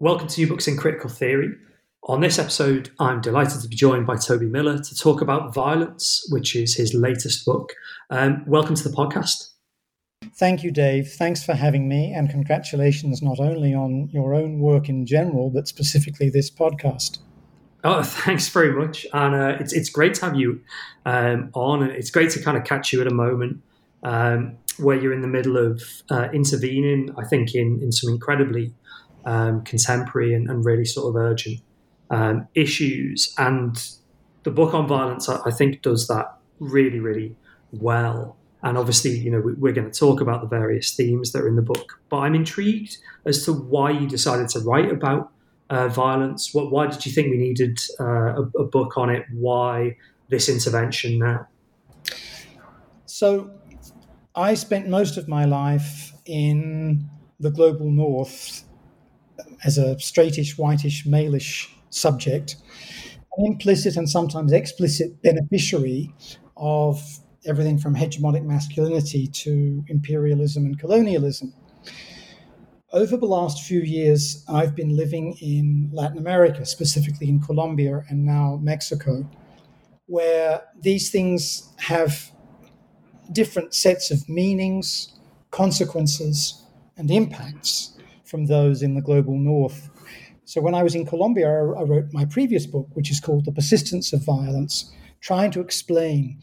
Welcome to New Books in Critical Theory. On this episode, I'm delighted to be joined by Toby Miller to talk about Violence, which is his latest book. Um, welcome to the podcast. Thank you, Dave. Thanks for having me, and congratulations not only on your own work in general, but specifically this podcast. Oh, thanks very much, and uh, it's it's great to have you um, on, and it's great to kind of catch you at a moment um, where you're in the middle of uh, intervening. I think in in some incredibly um, contemporary and, and, really sort of urgent um, issues. And the book on violence, I, I, think, does that really, really well. And obviously, you know, we, are going to talk about the various themes that are in the book. But I'm intrigued as to why you decided to write about uh, violence. What, why did you think we needed uh, a, a book on it? Why this intervention now? So, I spent most of my life in the global north as a straightish, whitish, malish subject, an implicit and sometimes explicit beneficiary of everything from hegemonic masculinity to imperialism and colonialism. Over the last few years, I've been living in Latin America, specifically in Colombia and now Mexico, where these things have different sets of meanings, consequences, and impacts from those in the global north. So when I was in Colombia, I wrote my previous book, which is called The Persistence of Violence, trying to explain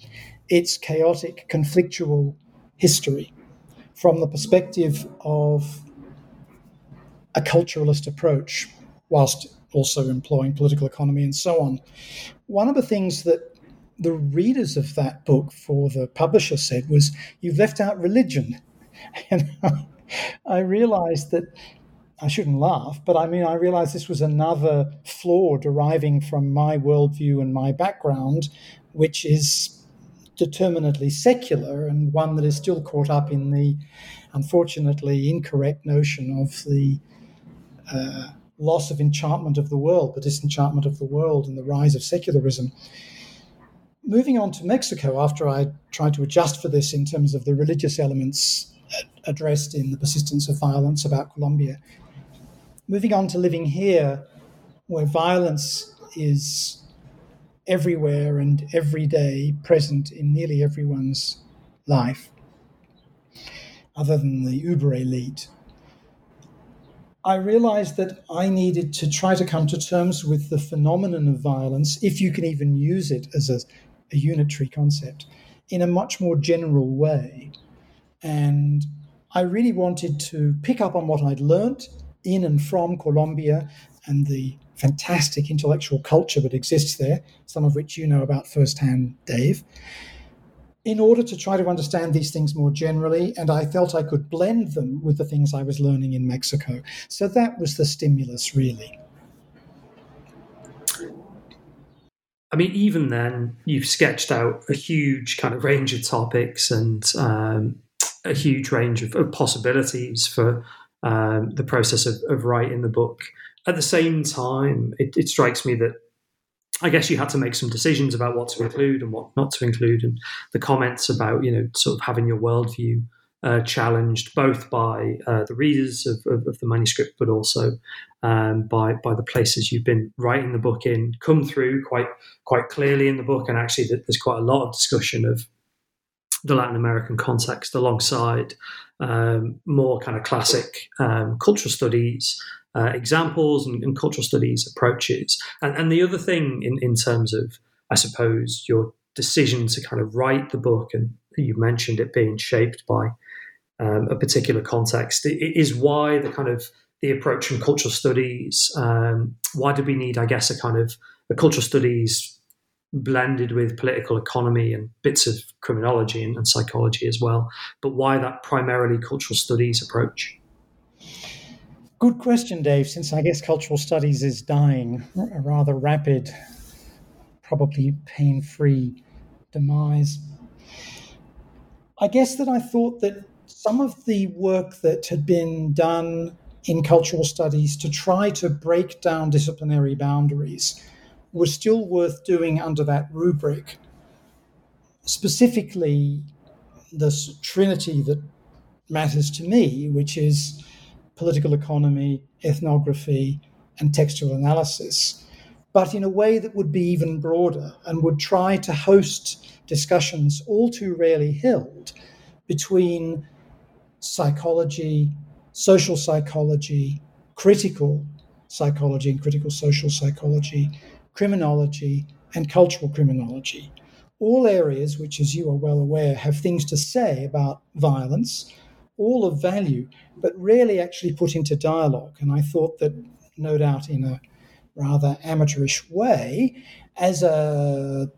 its chaotic, conflictual history from the perspective of a culturalist approach, whilst also employing political economy and so on. One of the things that the readers of that book for the publisher said was, You've left out religion. I realized that I shouldn't laugh, but I mean, I realized this was another flaw deriving from my worldview and my background, which is determinately secular and one that is still caught up in the unfortunately incorrect notion of the uh, loss of enchantment of the world, the disenchantment of the world, and the rise of secularism. Moving on to Mexico, after I tried to adjust for this in terms of the religious elements addressed in the persistence of violence about Colombia, moving on to living here, where violence is everywhere and every day present in nearly everyone's life, other than the uber elite. I realized that I needed to try to come to terms with the phenomenon of violence, if you can even use it as a, a unitary concept, in a much more general way. And I really wanted to pick up on what I'd learnt in and from Colombia and the fantastic intellectual culture that exists there, some of which you know about firsthand, Dave, in order to try to understand these things more generally. And I felt I could blend them with the things I was learning in Mexico. So that was the stimulus, really. I mean, even then, you've sketched out a huge kind of range of topics and um, a huge range of, of possibilities for um, the process of, of, writing the book. at the same time, it, it strikes me that I guess you had to make some decisions about what to include and what not to include, and the comments about you know sort of having your worldview uh, challenged both by uh, the readers of, of, of, the manuscript, but also um, by by the places you've been writing the book in, come through quite quite clearly in the book, and actually there's quite a lot of discussion of the Latin American context alongside um, more kind of classic um, cultural studies uh, examples and, and, cultural studies approaches. And, and the other thing in, in terms of, I suppose, your decision to kind of write the book, and you mentioned it being shaped by um, a particular context, it, it is why the kind of the approach from cultural studies. Um, why do we need, I guess, a kind of a cultural studies blended with political economy and bits of criminology and, and psychology as well? But why that primarily cultural studies approach? Good question, Dave, since I guess cultural studies is dying a rather rapid, probably pain free demise. I guess that I thought that some of the work that had been done in cultural studies to try to break down disciplinary boundaries was still worth doing under that rubric. Specifically, this trinity that matters to me, which is political economy, ethnography, and textual analysis, but in a way that would be even broader and would try to host discussions all too rarely held between psychology, social psychology, critical psychology and critical social psychology, criminology, and cultural criminology. All areas which, as you are well aware, have things to say about violence, all of value, but rarely actually put into dialogue. And I thought that, no doubt, in a rather amateurish way, as a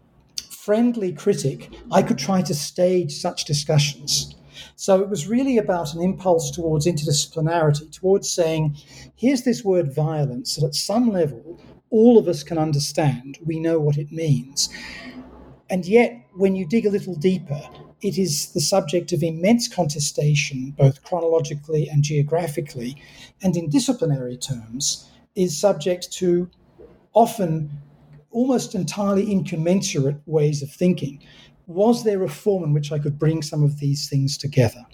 friendly critic, I could try to stage such discussions. So it was really about an impulse towards interdisciplinarity, towards saying, here's this word violence that at some level all of us can understand. We know what it means. And yet, when you dig a little deeper, it is the subject of immense contestation, both chronologically and geographically, and in disciplinary terms, is subject to often almost entirely incommensurate ways of thinking. Was there a form in which I could bring some of these things together?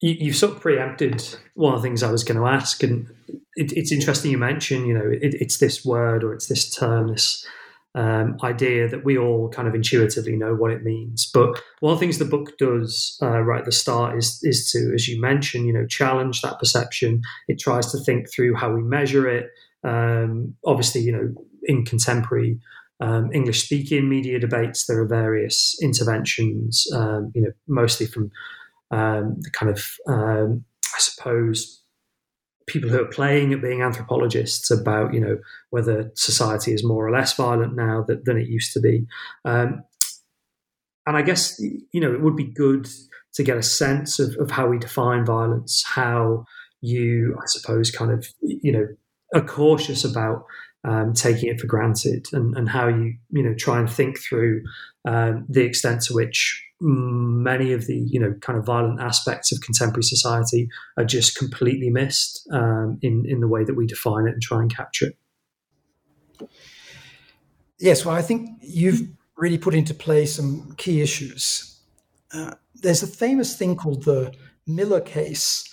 You, have sort of preempted one of the things I was going to ask, and it, it's interesting you mention, you know, it, it's this word or it's this term, this um, idea that we all kind of intuitively know what it means. But one of the things the book does uh, right at the start is is to, as you mentioned, you know, challenge that perception. It tries to think through how we measure it. Um, obviously, you know, in contemporary um, English speaking media debates, there are various interventions. Um, you know, mostly from um, the kind of, um, I suppose people who are playing at being anthropologists about you know whether society is more or less violent now that, than it used to be. Um, and i guess you know it would be good to get a sense of, of how we define violence how you i suppose kind of you know are cautious about um, taking it for granted and, and how you you know try and think through um, the extent to which many of the you know kind of violent aspects of contemporary society are just completely missed um, in in the way that we define it and try and capture it. Yes, well, I think you've really put into play some key issues. Uh, there's a famous thing called the Miller case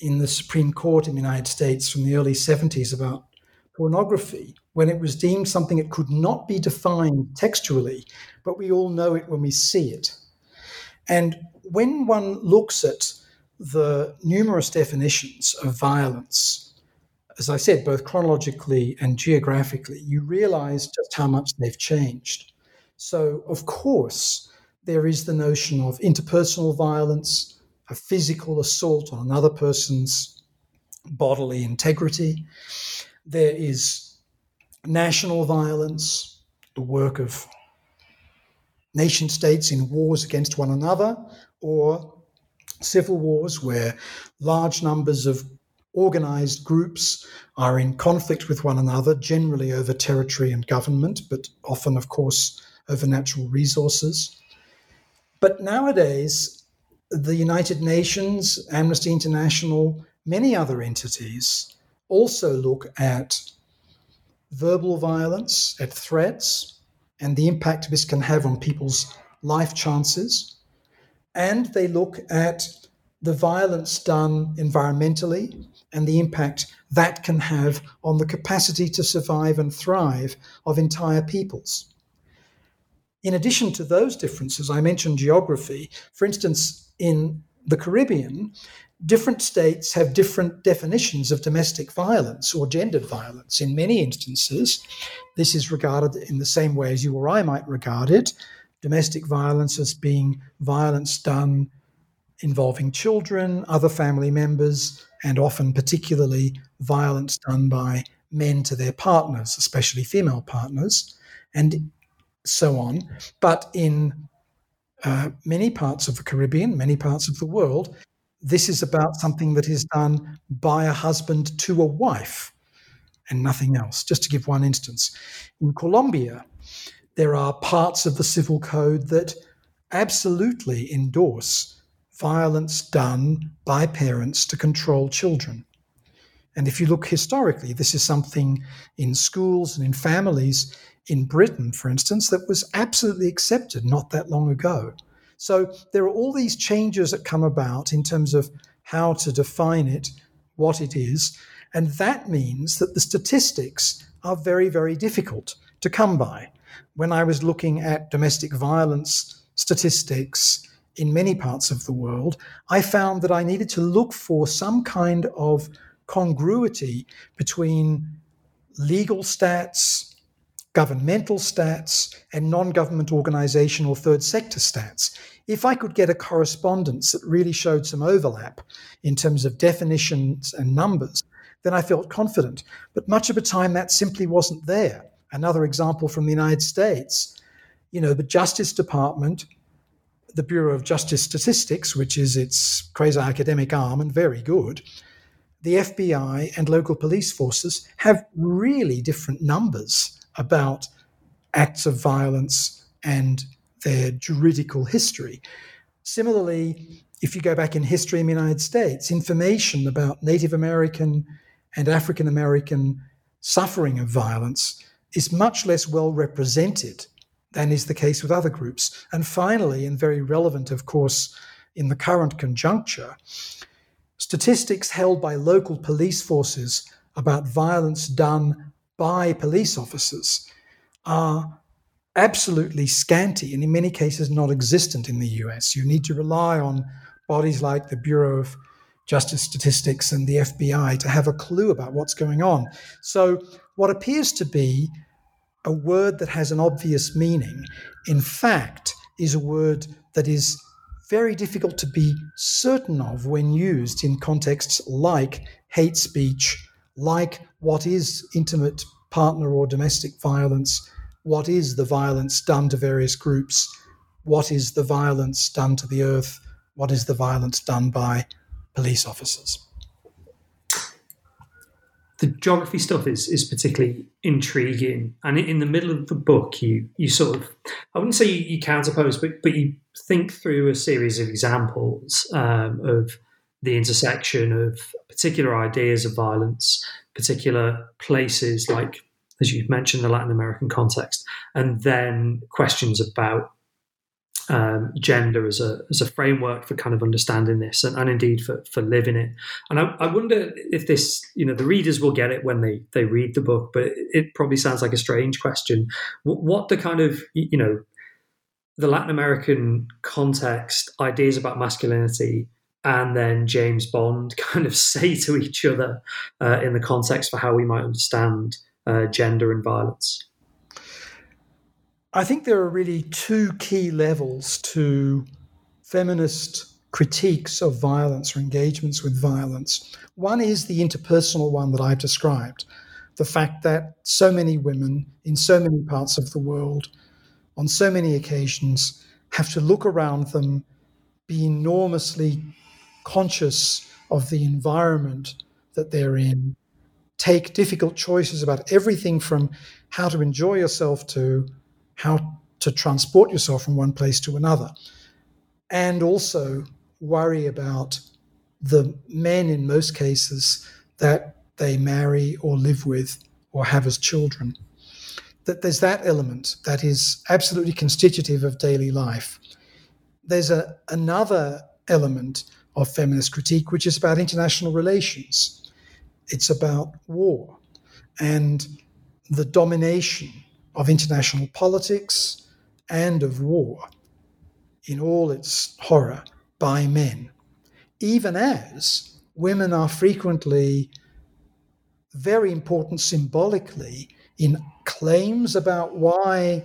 in the Supreme Court in the United States from the early 70s about pornography, when it was deemed something that could not be defined textually, but we all know it when we see it. And when one looks at the numerous definitions of violence, as I said, both chronologically and geographically, you realize just how much they've changed. So, of course, there is the notion of interpersonal violence, a physical assault on another person's bodily integrity. There is national violence, the work of nation states in wars against one another or civil wars where large numbers of organized groups are in conflict with one another, generally over territory and government, but often, of course, over natural resources. But nowadays, the United Nations, Amnesty International, many other entities also look at verbal violence, at threats, and the impact this can have on people's life chances. And they look at the violence done environmentally and the impact that can have on the capacity to survive and thrive of entire peoples. In addition to those differences, I mentioned geography. For instance, in the Caribbean, different states have different definitions of domestic violence or gendered violence. In many instances, this is regarded in the same way as you or I might regard it domestic violence as being violence done involving children, other family members, and often particularly violence done by men to their partners, especially female partners, and so on. But in uh, many parts of the Caribbean, many parts of the world, this is about something that is done by a husband to a wife and nothing else. Just to give one instance. In Colombia, there are parts of the civil code that absolutely endorse violence done by parents to control children. And if you look historically, this is something in schools and in families in Britain, for instance, that was absolutely accepted not that long ago. So there are all these changes that come about in terms of how to define it, what it is, and that means that the statistics are very, very difficult to come by. When I was looking at domestic violence statistics in many parts of the world, I found that I needed to look for some kind of congruity between legal stats, governmental stats, and non government organization or third sector stats. If I could get a correspondence that really showed some overlap in terms of definitions and numbers, then I felt confident. But much of the time, that simply wasn't there. Another example from the United States you know, the Justice Department the Bureau of Justice Statistics, which is its quasi academic arm and very good, the FBI and local police forces have really different numbers about acts of violence and their juridical history. Similarly, if you go back in history in the United States, information about Native American and African American suffering of violence is much less well represented than is the case with other groups. And finally, and very relevant, of course, in the current conjuncture, statistics held by local police forces about violence done by police officers are absolutely scanty and in many cases not existent in the US. You need to rely on bodies like the Bureau of Justice Statistics and the FBI to have a clue about what's going on. So, what appears to be a word that has an obvious meaning, in fact, is a word that is very difficult to be certain of when used in contexts like hate speech, like what is intimate partner or domestic violence, what is the violence done to various groups, what is the violence done to the earth, what is the violence done by police officers the geography stuff is is particularly intriguing. And in the middle of the book, you you sort of I wouldn't say you, you counterpose, but but you think through a series of examples um, of the intersection of particular ideas of violence, particular places like as you've mentioned the Latin American context, and then questions about um, gender as a as a framework for kind of understanding this and, and indeed for, for living it. And I, I, wonder if this, you know, the readers will get it when they they read the book, but it, probably sounds like a strange question. What the kind of you know the Latin American context, ideas about masculinity, and then James Bond kind of say to each other uh, in the context for how we might understand uh, gender and violence. I think there are really two key levels to feminist critiques of violence or engagements with violence. One is the interpersonal one that I've described the fact that so many women in so many parts of the world, on so many occasions, have to look around them, be enormously conscious of the environment that they're in, take difficult choices about everything from how to enjoy yourself to how to transport yourself from one place to another, and also worry about the men in most cases that they marry or live with or have as children. That there's that element that is absolutely constitutive of daily life. There's a, another element of feminist critique, which is about international relations. It's about war and the domination of international politics and of war in all its horror by men, even as women are frequently very important symbolically in claims about why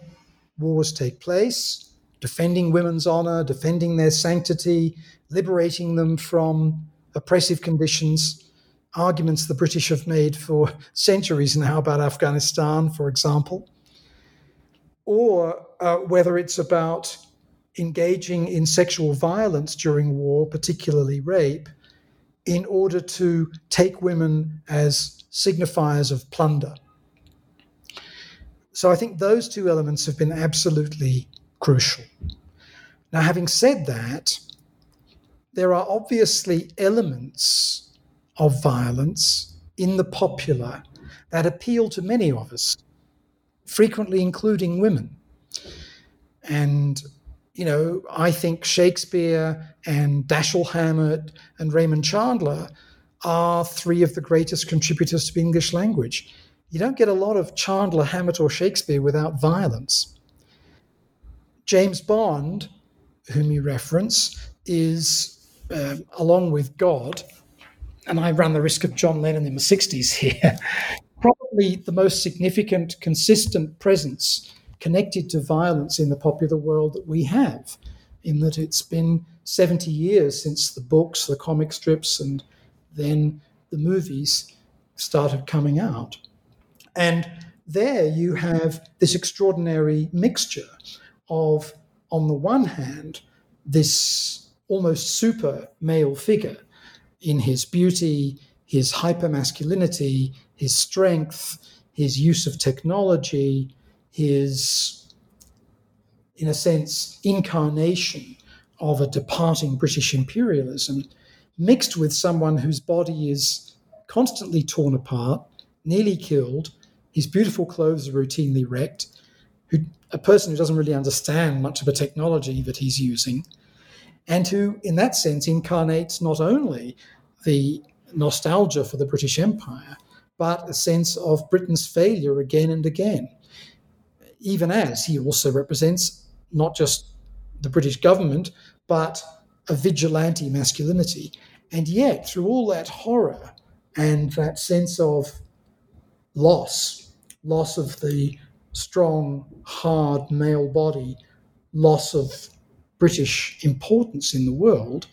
wars take place, defending women's honor, defending their sanctity, liberating them from oppressive conditions. Arguments the British have made for centuries now about Afghanistan, for example, or uh, whether it's about engaging in sexual violence during war, particularly rape, in order to take women as signifiers of plunder. So I think those two elements have been absolutely crucial. Now, having said that, there are obviously elements of violence in the popular that appeal to many of us, frequently including women. And, you know, I think Shakespeare and Dashiell Hammett and Raymond Chandler are three of the greatest contributors to the English language. You don't get a lot of Chandler, Hammett, or Shakespeare without violence. James Bond, whom you reference, is, uh, along with God, and I ran the risk of John Lennon in the 60s here, probably the most significant, consistent presence connected to violence in the popular world that we have, in that it's been 70 years since the books, the comic strips, and then the movies started coming out. And there you have this extraordinary mixture of, on the one hand, this almost super male figure in his beauty, his hypermasculinity, his strength, his use of technology, his, in a sense, incarnation of a departing British imperialism, mixed with someone whose body is constantly torn apart, nearly killed, his beautiful clothes are routinely wrecked, who, a person who doesn't really understand much of the technology that he's using, and who, in that sense, incarnates not only the nostalgia for the British Empire, but a sense of Britain's failure again and again, even as he also represents not just the British government, but a vigilante masculinity. And yet, through all that horror and that sense of loss, loss of the strong, hard male body, loss of British importance in the world,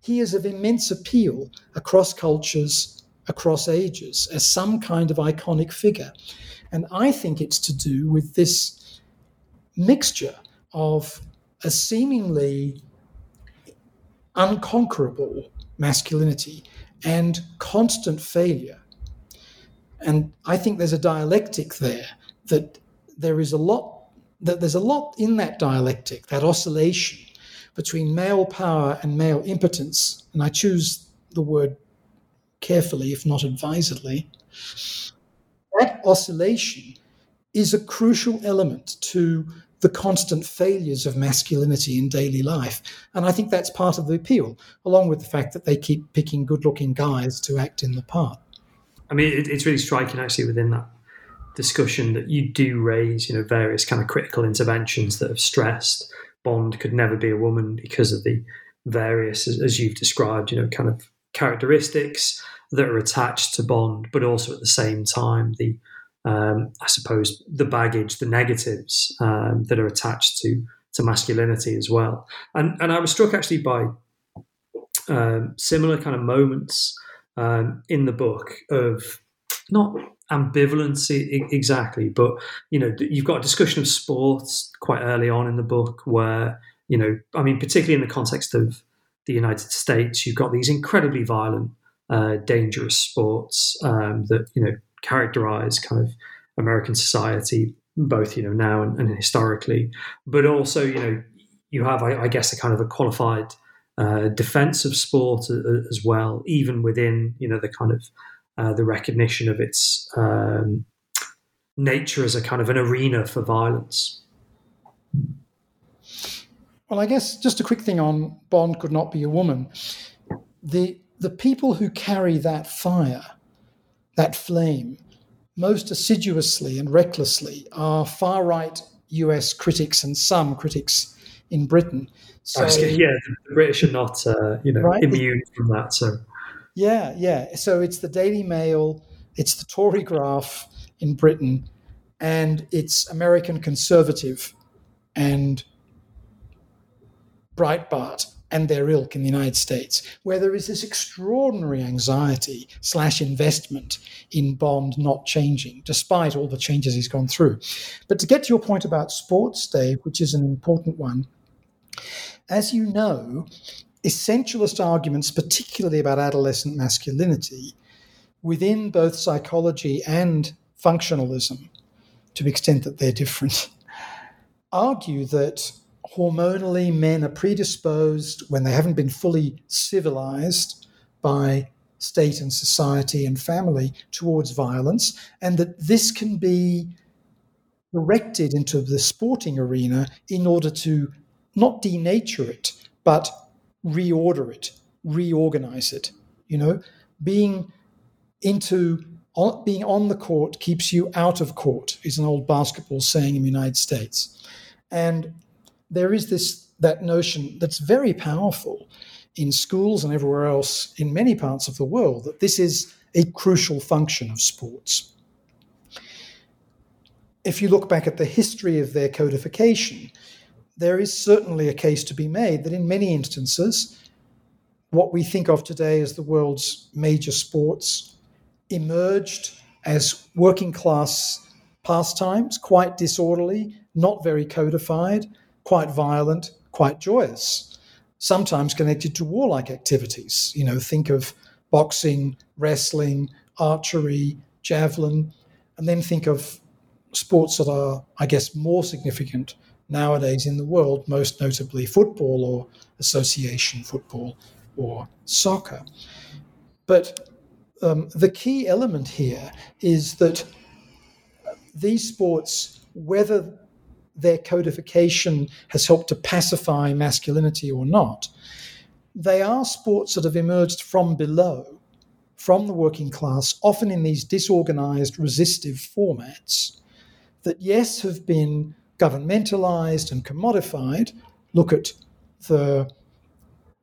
he is of immense appeal across cultures, across ages, as some kind of iconic figure. And I think it's to do with this mixture of a seemingly unconquerable masculinity and constant failure. And I think there's a dialectic there that there is a lot that there's a lot in that dialectic, that oscillation between male power and male impotence, and I choose the word carefully, if not advisedly. That oscillation is a crucial element to the constant failures of masculinity in daily life. And I think that's part of the appeal, along with the fact that they keep picking good looking guys to act in the part. I mean, it, it's really striking actually within that discussion that you do raise, you know, various kind of critical interventions that have stressed Bond could never be a woman because of the various, as you've described, you know, kind of characteristics that are attached to Bond, but also at the same time the um, I suppose, the baggage, the negatives um, that are attached to to masculinity as well. And and I was struck actually by um, similar kind of moments um, in the book of not ambivalence exactly, but you know you've got a discussion of sports quite early on in the book where you know I mean particularly in the context of the United States, you've got these incredibly violent, uh, dangerous sports um, that you know characterize kind of American society, both you know now and, and historically, but also you know you have, I, I, guess, a kind of a qualified uh, defense of sport as well, even within you know the kind of uh, the recognition of its um, nature as a kind of an arena for violence. Well, I guess just a quick thing on Bond could not be a woman. The the people who carry that fire, that flame, most assiduously and recklessly are far right US critics and some critics in Britain. So, yeah, the British are not, uh, you know, right? immune from that. So, yeah, yeah. So it's the Daily Mail, it's the Tory Graph in Britain, and it's American Conservative and Breitbart and their ilk in the United States, where there is this extraordinary anxiety slash investment in Bond not changing, despite all the changes he's gone through. But to get to your point about sports, Dave, which is an important one, as you know, essentialist arguments, particularly about adolescent masculinity, within both psychology and functionalism, to the extent that they're different, argue that hormonally men are predisposed when they haven't been fully civilized by state and society and family towards violence, and that this can be directed into the sporting arena in order to not denature it, but reorder it, reorganize it. You know, being into on, being on the court keeps you out of court is an old basketball saying in the United States, and there is this that notion that's very powerful in schools and everywhere else in many parts of the world that this is a crucial function of sports. If you look back at the history of their codification, there is certainly a case to be made that in many instances, what we think of today as the world's major sports emerged as working class pastimes, quite disorderly, not very codified, quite violent, quite joyous, sometimes connected to warlike activities. You know, think of boxing, wrestling, archery, javelin, and then think of sports that are, I guess, more significant nowadays in the world, most notably football or association football or soccer. But um, the key element here is that these sports, whether their codification has helped to pacify masculinity or not, they are sports that have emerged from below, from the working class, often in these disorganized, resistive formats, that yes, have been governmentalized and commodified. Look at the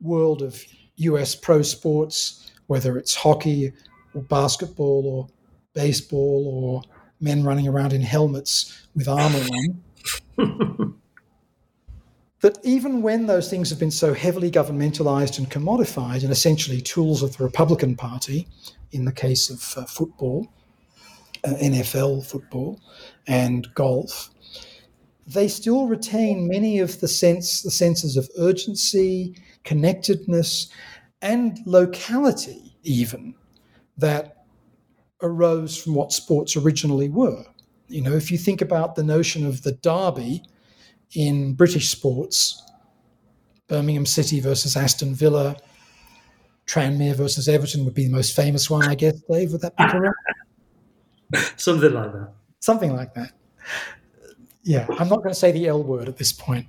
world of US pro sports, whether it's hockey or basketball or baseball or men running around in helmets with armor on. that even when those things have been so heavily governmentalized and commodified and essentially tools of the Republican Party, in the case of uh, football, uh, NFL football, and golf, they still retain many of the sense the senses of urgency, connectedness, and locality even that arose from what sports originally were. You know, if you think about the notion of the derby in British sports, Birmingham City versus Aston Villa, Tranmere versus Everton would be the most famous one, I guess, Dave. Would that be correct? Something like that. Something like that yeah, I'm not going to say the L word at this point.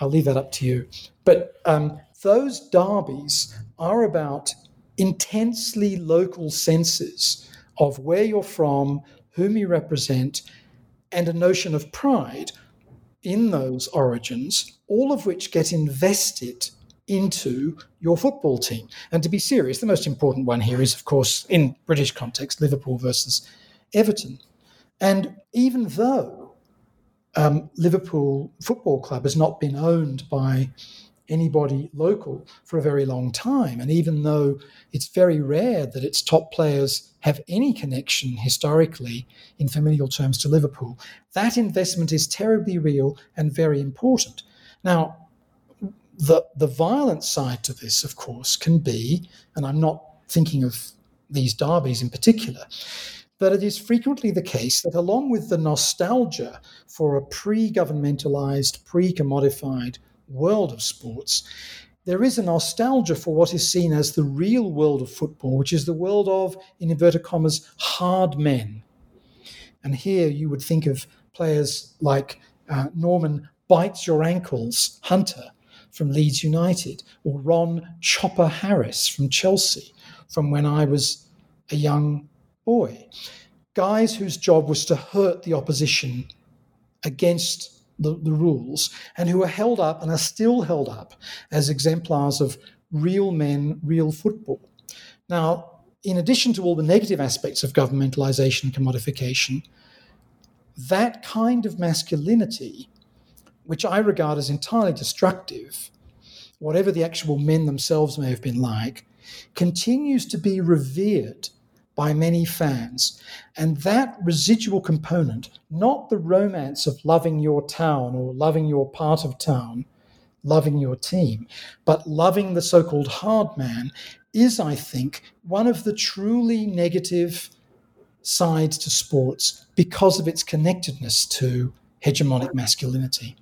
I'll leave that up to you. But um, those derbies are about intensely local senses of where you're from, whom you represent, and a notion of pride in those origins, all of which get invested into your football team. And to be serious, the most important one here is, of course, in British context, Liverpool versus Everton. And even though um, Liverpool Football Club has not been owned by anybody local for a very long time. And even though it's very rare that its top players have any connection historically in familial terms to Liverpool, that investment is terribly real and very important. Now, the, the violent side to this, of course, can be, and I'm not thinking of these derbies in particular, that it is frequently the case that, along with the nostalgia for a pre governmentalized, pre commodified world of sports, there is a nostalgia for what is seen as the real world of football, which is the world of, in inverted commas, hard men. And here you would think of players like uh, Norman Bites Your Ankles Hunter from Leeds United, or Ron Chopper Harris from Chelsea, from when I was a young boy. Guys whose job was to hurt the opposition against the, the rules and who are held up and are still held up as exemplars of real men, real football. Now, in addition to all the negative aspects of governmentalization and commodification, that kind of masculinity, which I regard as entirely destructive, whatever the actual men themselves may have been like, continues to be revered by many fans. And that residual component, not the romance of loving your town or loving your part of town, loving your team, but loving the so called hard man, is, I think, one of the truly negative sides to sports because of its connectedness to hegemonic masculinity.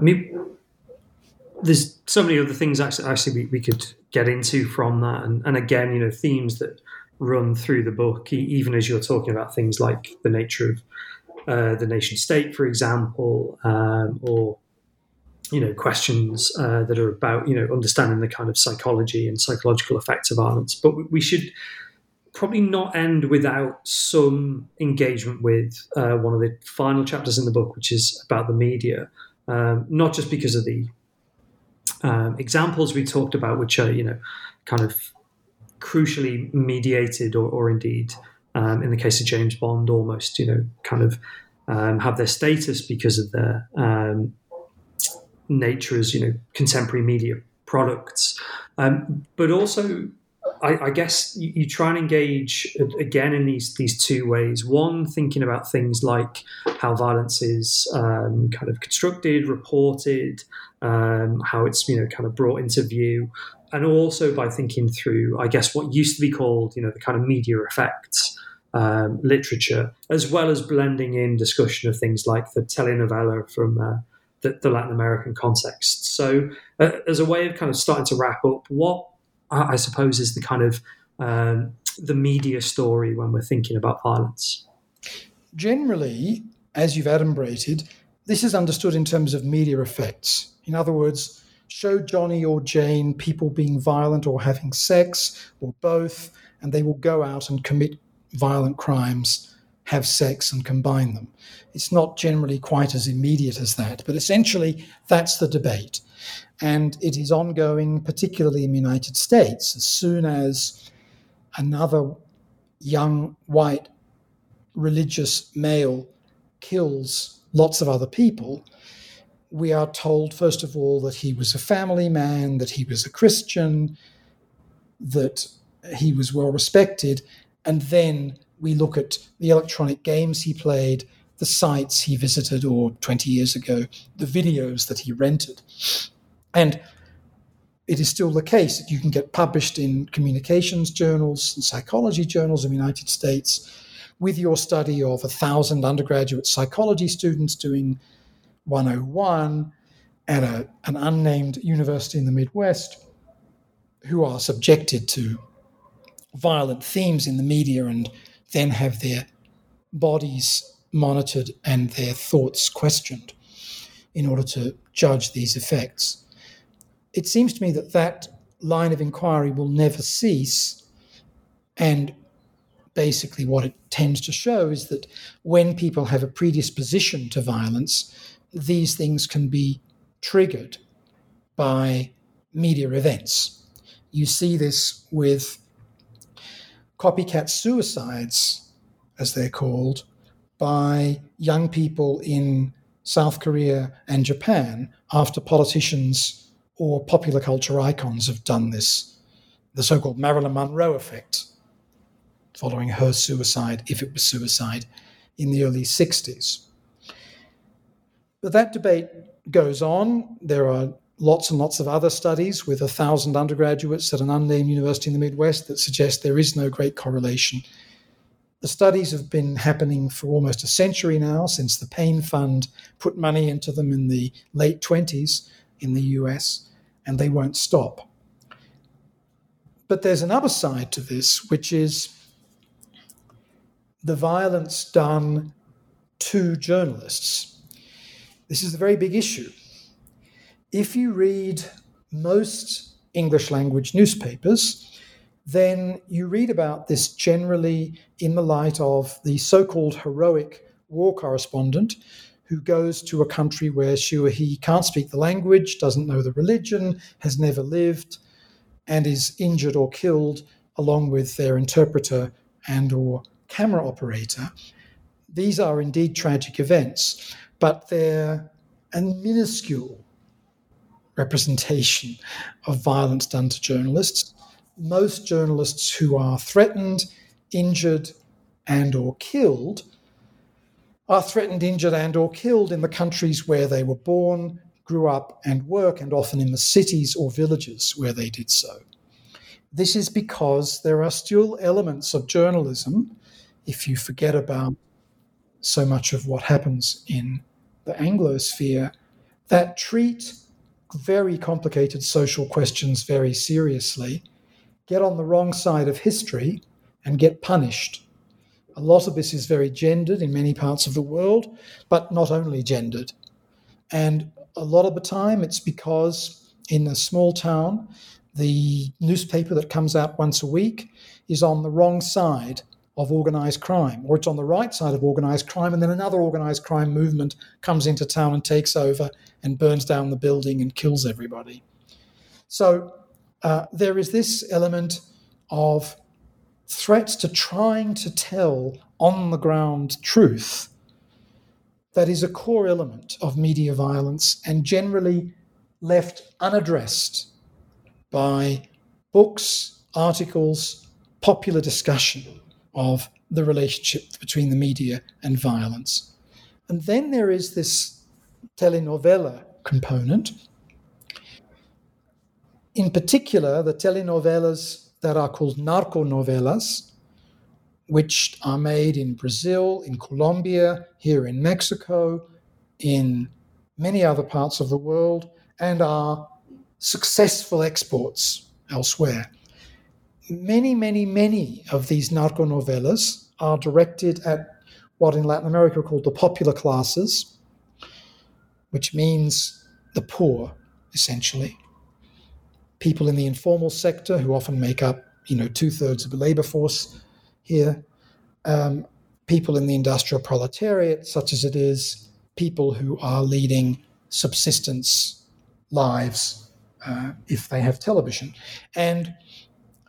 I mean, there's so many other things actually, actually we, we could get into from that. And, and again, you know, themes that run through the book, even as you're talking about things like the nature of uh, the nation state, for example, um, or you know questions uh, that are about you know understanding the kind of psychology and psychological effects of violence. But we should probably not end without some engagement with uh, one of the final chapters in the book, which is about the media. Um, not just because of the um, examples we talked about, which are you know kind of crucially mediated, or, or indeed um, in the case of James Bond, almost you know kind of um, have their status because of their um, nature as you know contemporary media products, um, but also. I, I guess you, you, try and engage again in these these two ways. One, thinking about things like how violence is um, kind of constructed, reported, um, how it's you know kind of brought into view, and also by thinking through, I guess, what used to be called you know the kind of media effects um, literature, as well as blending in discussion of things like the telenovela from uh, the, the, Latin American context. So, uh, as a way of kind of starting to wrap up, what I suppose is the kind of um, the media story when we're thinking about violence. Generally, as you've adumbrated, this is understood in terms of media effects. In other words, show Johnny or Jane people being violent or having sex or both, and they will go out and commit violent crimes, have sex, and combine them. It's not generally quite as immediate as that, but essentially that's the debate. And it is ongoing, particularly in the United States. As soon as another young white religious male kills lots of other people, we are told, first of all, that he was a family man, that he was a Christian, that he was well respected. And then we look at the electronic games he played, the sites he visited, or 20 years ago, the videos that he rented. And it is still the case that you can get published in communications journals and psychology journals in the United States with your study of a thousand undergraduate psychology students doing 101 at a, an unnamed university in the Midwest who are subjected to violent themes in the media and then have their bodies monitored and their thoughts questioned in order to judge these effects. It seems to me that that line of inquiry will never cease. And basically, what it tends to show is that when people have a predisposition to violence, these things can be triggered by media events. You see this with copycat suicides, as they're called, by young people in South Korea and Japan after politicians or popular culture icons have done this, the so called Marilyn Monroe effect, following her suicide, if it was suicide, in the early 60s. But that debate goes on. There are lots and lots of other studies with a thousand undergraduates at an unnamed university in the Midwest that suggest there is no great correlation. The studies have been happening for almost a century now, since the Payne Fund put money into them in the late 20s in the US, and they won't stop. But there's another side to this, which is the violence done to journalists. This is a very big issue. If you read most English language newspapers, then you read about this generally in the light of the so called heroic war correspondent who goes to a country where she or he can't speak the language, doesn't know the religion, has never lived, and is injured or killed along with their interpreter and or camera operator. These are indeed tragic events, but they're minuscule representation of violence done to journalists. Most journalists who are threatened, injured, and or killed are threatened, injured, and or killed in the countries where they were born, grew up, and work, and often in the cities or villages where they did so. This is because there are still elements of journalism, if you forget about so much of what happens in the Anglosphere, that treat very complicated social questions very seriously, get on the wrong side of history, and get punished. A lot of this is very gendered in many parts of the world, but not only gendered. And a lot of the time, it's because in a small town, the newspaper that comes out once a week is on the wrong side of organized crime, or it's on the right side of organized crime, and then another organized crime movement comes into town and takes over and burns down the building and kills everybody. So uh, there is this element of threats to trying to tell on the ground truth that is a core element of media violence and generally left unaddressed by books, articles, popular discussion of the relationship between the media and violence. And then there is this telenovela component. In particular, the telenovelas that are called narconovelas, which are made in Brazil, in Colombia, here in Mexico, in many other parts of the world, and are successful exports elsewhere. Many, many, many of these narconovelas are directed at what in Latin America are called the popular classes, which means the poor, essentially. People in the informal sector who often make up, you know, two thirds of the labor force here. Um, people in the industrial proletariat, such as it is, people who are leading subsistence lives uh, if they have television. And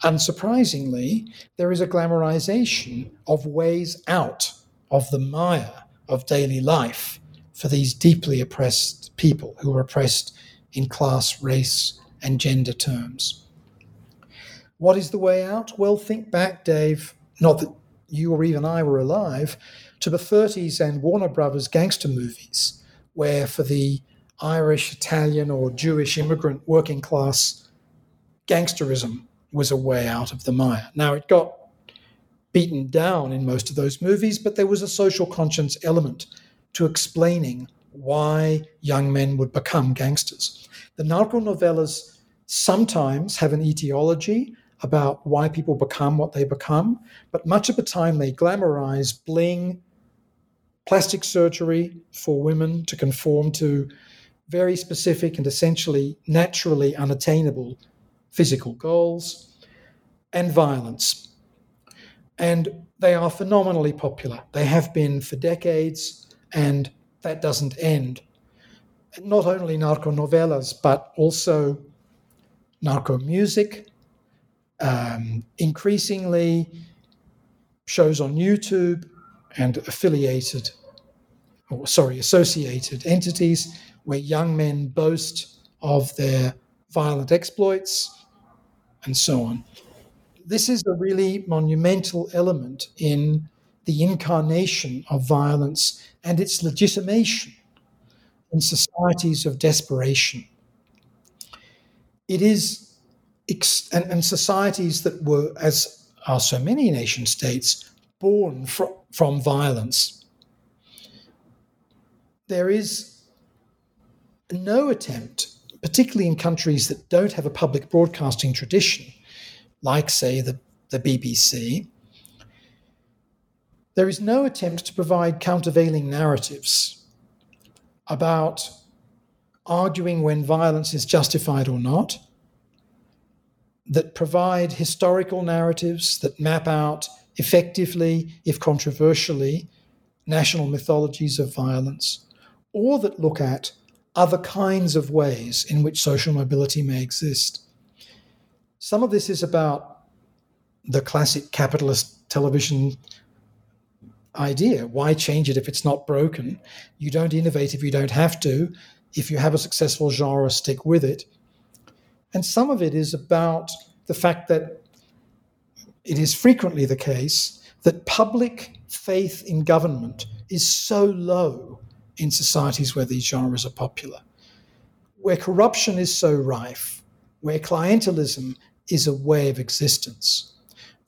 unsurprisingly, there is a glamorization of ways out of the mire of daily life for these deeply oppressed people who are oppressed in class, race, and gender terms. What is the way out? Well, think back, Dave, not that you or even I were alive, to the 30s and Warner Brothers gangster movies, where for the Irish, Italian, or Jewish immigrant working class, gangsterism was a way out of the mire. Now, it got beaten down in most of those movies, but there was a social conscience element to explaining why young men would become gangsters. The narco novelas sometimes have an etiology about why people become what they become, but much of the time they glamorize bling, plastic surgery for women to conform to very specific and essentially naturally unattainable physical goals, and violence. And they are phenomenally popular. They have been for decades and that doesn't end. Not only narco novelas, but also narco music, um, increasingly shows on YouTube and affiliated, or sorry, associated entities where young men boast of their violent exploits and so on. This is a really monumental element in the incarnation of violence and its legitimation in societies of desperation. It is, and, and societies that were, as are so many nation states, born fr- from violence. There is no attempt particularly in countries that don't have a public broadcasting tradition, like, say, the, the BBC, there is no attempt to provide countervailing narratives about arguing when violence is justified or not, that provide historical narratives that map out effectively, if controversially, national mythologies of violence, or that look at other kinds of ways in which social mobility may exist. Some of this is about the classic capitalist television idea. Why change it if it's not broken? You don't innovate if you don't have to. If you have a successful genre, stick with it. And some of it is about the fact that it is frequently the case that public faith in government is so low in societies where these genres are popular, where corruption is so rife, where clientelism is a way of existence,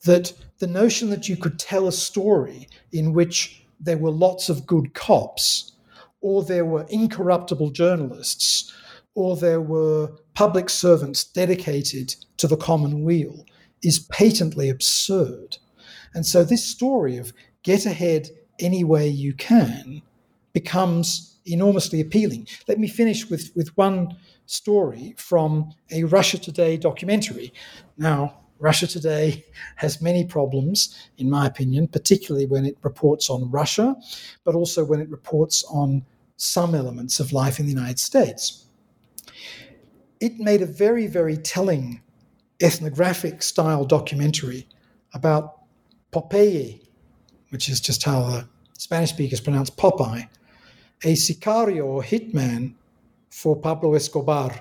that the notion that you could tell a story in which there were lots of good cops, or there were incorruptible journalists, or there were public servants dedicated to the common weal is patently absurd. And so this story of get ahead any way you can becomes enormously appealing. Let me finish with, with one story from a Russia Today documentary. Now, Russia Today has many problems, in my opinion, particularly when it reports on Russia, but also when it reports on some elements of life in the United States. It made a very, very telling ethnographic style documentary about Popeye, which is just how the Spanish speakers pronounce Popeye, a sicario or hitman for Pablo Escobar,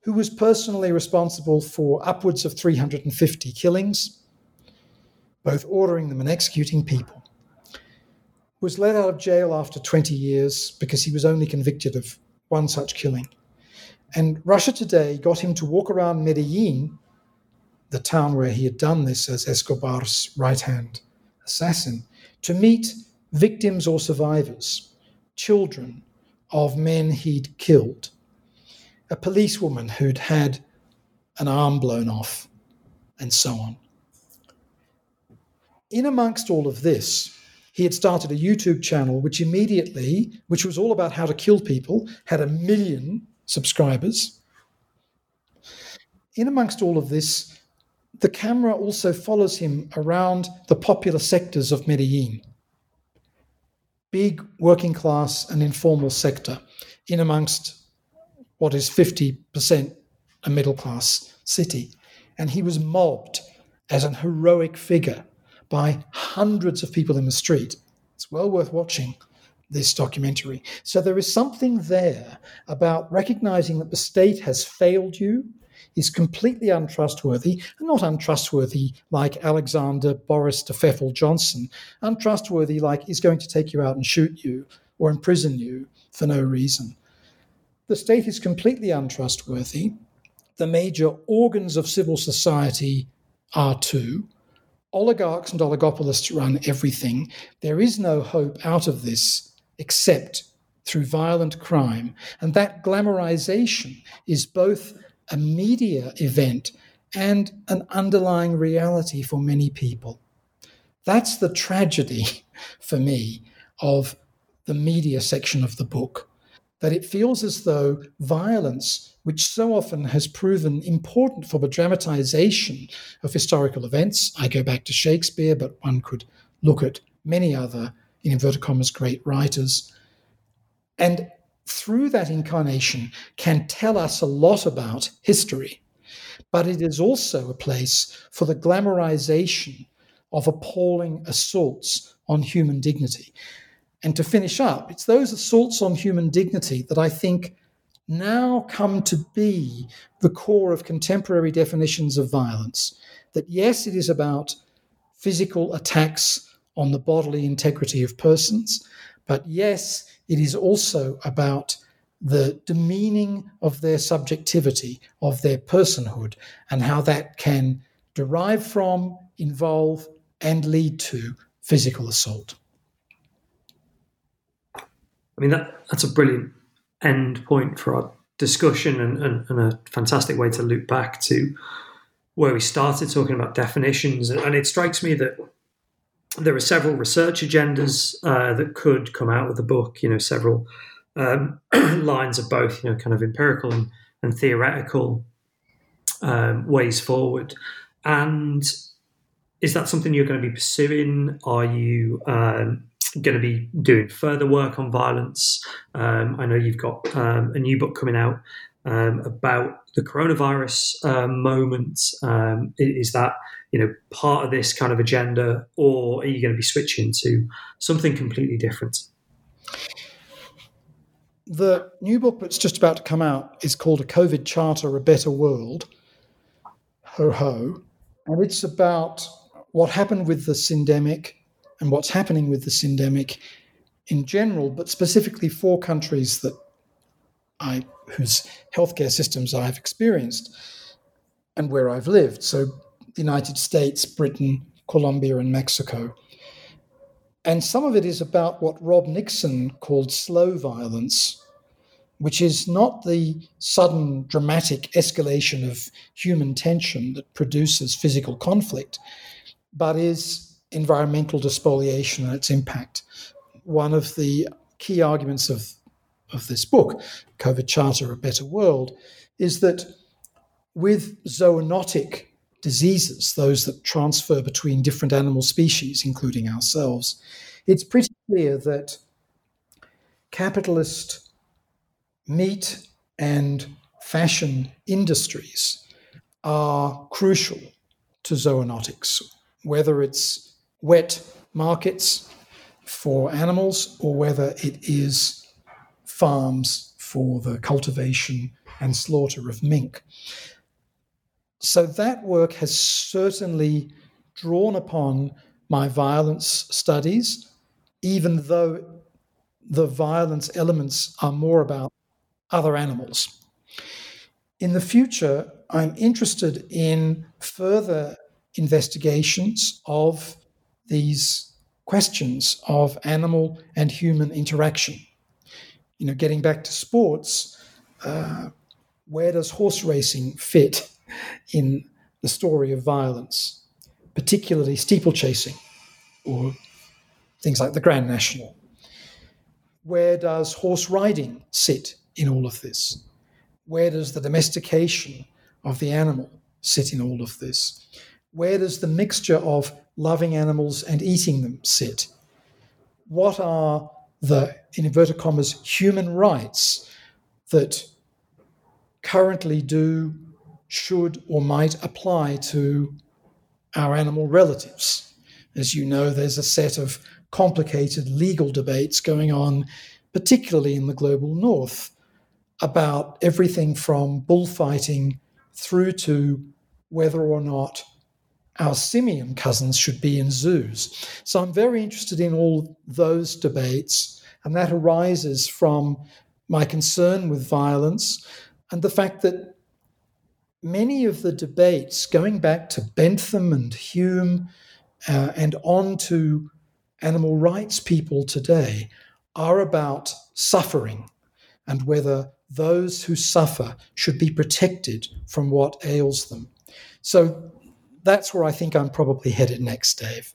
who was personally responsible for upwards of 350 killings, both ordering them and executing people. Was let out of jail after 20 years because he was only convicted of one such killing. And Russia Today got him to walk around Medellin, the town where he had done this as Escobar's right hand assassin, to meet victims or survivors, children of men he'd killed, a policewoman who'd had an arm blown off, and so on. In amongst all of this, he had started a YouTube channel which immediately, which was all about how to kill people, had a million subscribers. In amongst all of this, the camera also follows him around the popular sectors of Medellin, big working class and informal sector, in amongst what is 50% a middle class city. And he was mobbed as an heroic figure by hundreds of people in the street. It's well worth watching this documentary. So there is something there about recognizing that the state has failed you, is completely untrustworthy, and not untrustworthy like Alexander Boris de Pfeffel Johnson, untrustworthy like is going to take you out and shoot you or imprison you for no reason. The state is completely untrustworthy. The major organs of civil society are too. Oligarchs and oligopolists run everything. There is no hope out of this except through violent crime. And that glamorization is both a media event and an underlying reality for many people. That's the tragedy for me of the media section of the book. That it feels as though violence, which so often has proven important for the dramatization of historical events, I go back to Shakespeare, but one could look at many other in inverted commas, great writers. And through that incarnation can tell us a lot about history, but it is also a place for the glamorization of appalling assaults on human dignity. And to finish up, it's those assaults on human dignity that I think now come to be the core of contemporary definitions of violence. That yes, it is about physical attacks on the bodily integrity of persons. But yes, it is also about the demeaning of their subjectivity, of their personhood, and how that can derive from, involve, and lead to physical assault. I mean, that, that's a brilliant end point for our discussion and, and, and, a fantastic way to loop back to where we started talking about definitions. And it strikes me that there are several research agendas uh, that could come out of the book. You know, several um, lines of both, you know, kind of empirical and, and theoretical um, ways forward. And is that something you're going to be pursuing? Are you um, going to be doing further work on violence? Um, I know you've got um, a new book coming out um, about the coronavirus um, moment. Is that you know part of this kind of agenda, or are you going to be switching to something completely different? The new book that's just about to come out is called A COVID Charter, A Better World. Ho ho. And it's about what happened with the syndemic and what's happening with the syndemic in general, but specifically four countries that I whose healthcare systems I've experienced and where I've lived. So the United States, Britain, Colombia, and Mexico. And some of it is about what Rob Nixon called slow violence, which is not the sudden dramatic escalation of human tension that produces physical conflict, but is environmental despoliation and its impact. One of the key arguments of, of this book, COVID Charter, A Better World, is that with zoonotic diseases, those that transfer between different animal species, including ourselves, it's pretty clear that capitalist meat and fashion industries are crucial to zoonotics whether it's wet markets for animals or whether it is farms for the cultivation and slaughter of mink. So that work has certainly drawn upon my violence studies, even though the violence elements are more about other animals. In the future, I'm interested in further investigations of these questions of animal and human interaction. You know, getting back to sports, uh, where does horse racing fit in the story of violence, particularly steeplechasing or things like the Grand National? Where does horse riding sit in all of this? Where does the domestication of the animal sit in all of this? where does the mixture of loving animals and eating them sit? What are the, in inverted commas, human rights that currently do, should, or might apply to our animal relatives? As you know, there's a set of complicated legal debates going on, particularly in the global north, about everything from bullfighting through to whether or not our simian cousins should be in zoos. So I'm very interested in all those debates, and that arises from my concern with violence and the fact that many of the debates, going back to Bentham and Hume uh, and on to animal rights people today, are about suffering and whether those who suffer should be protected from what ails them. So that's where I think I'm probably headed next, Dave.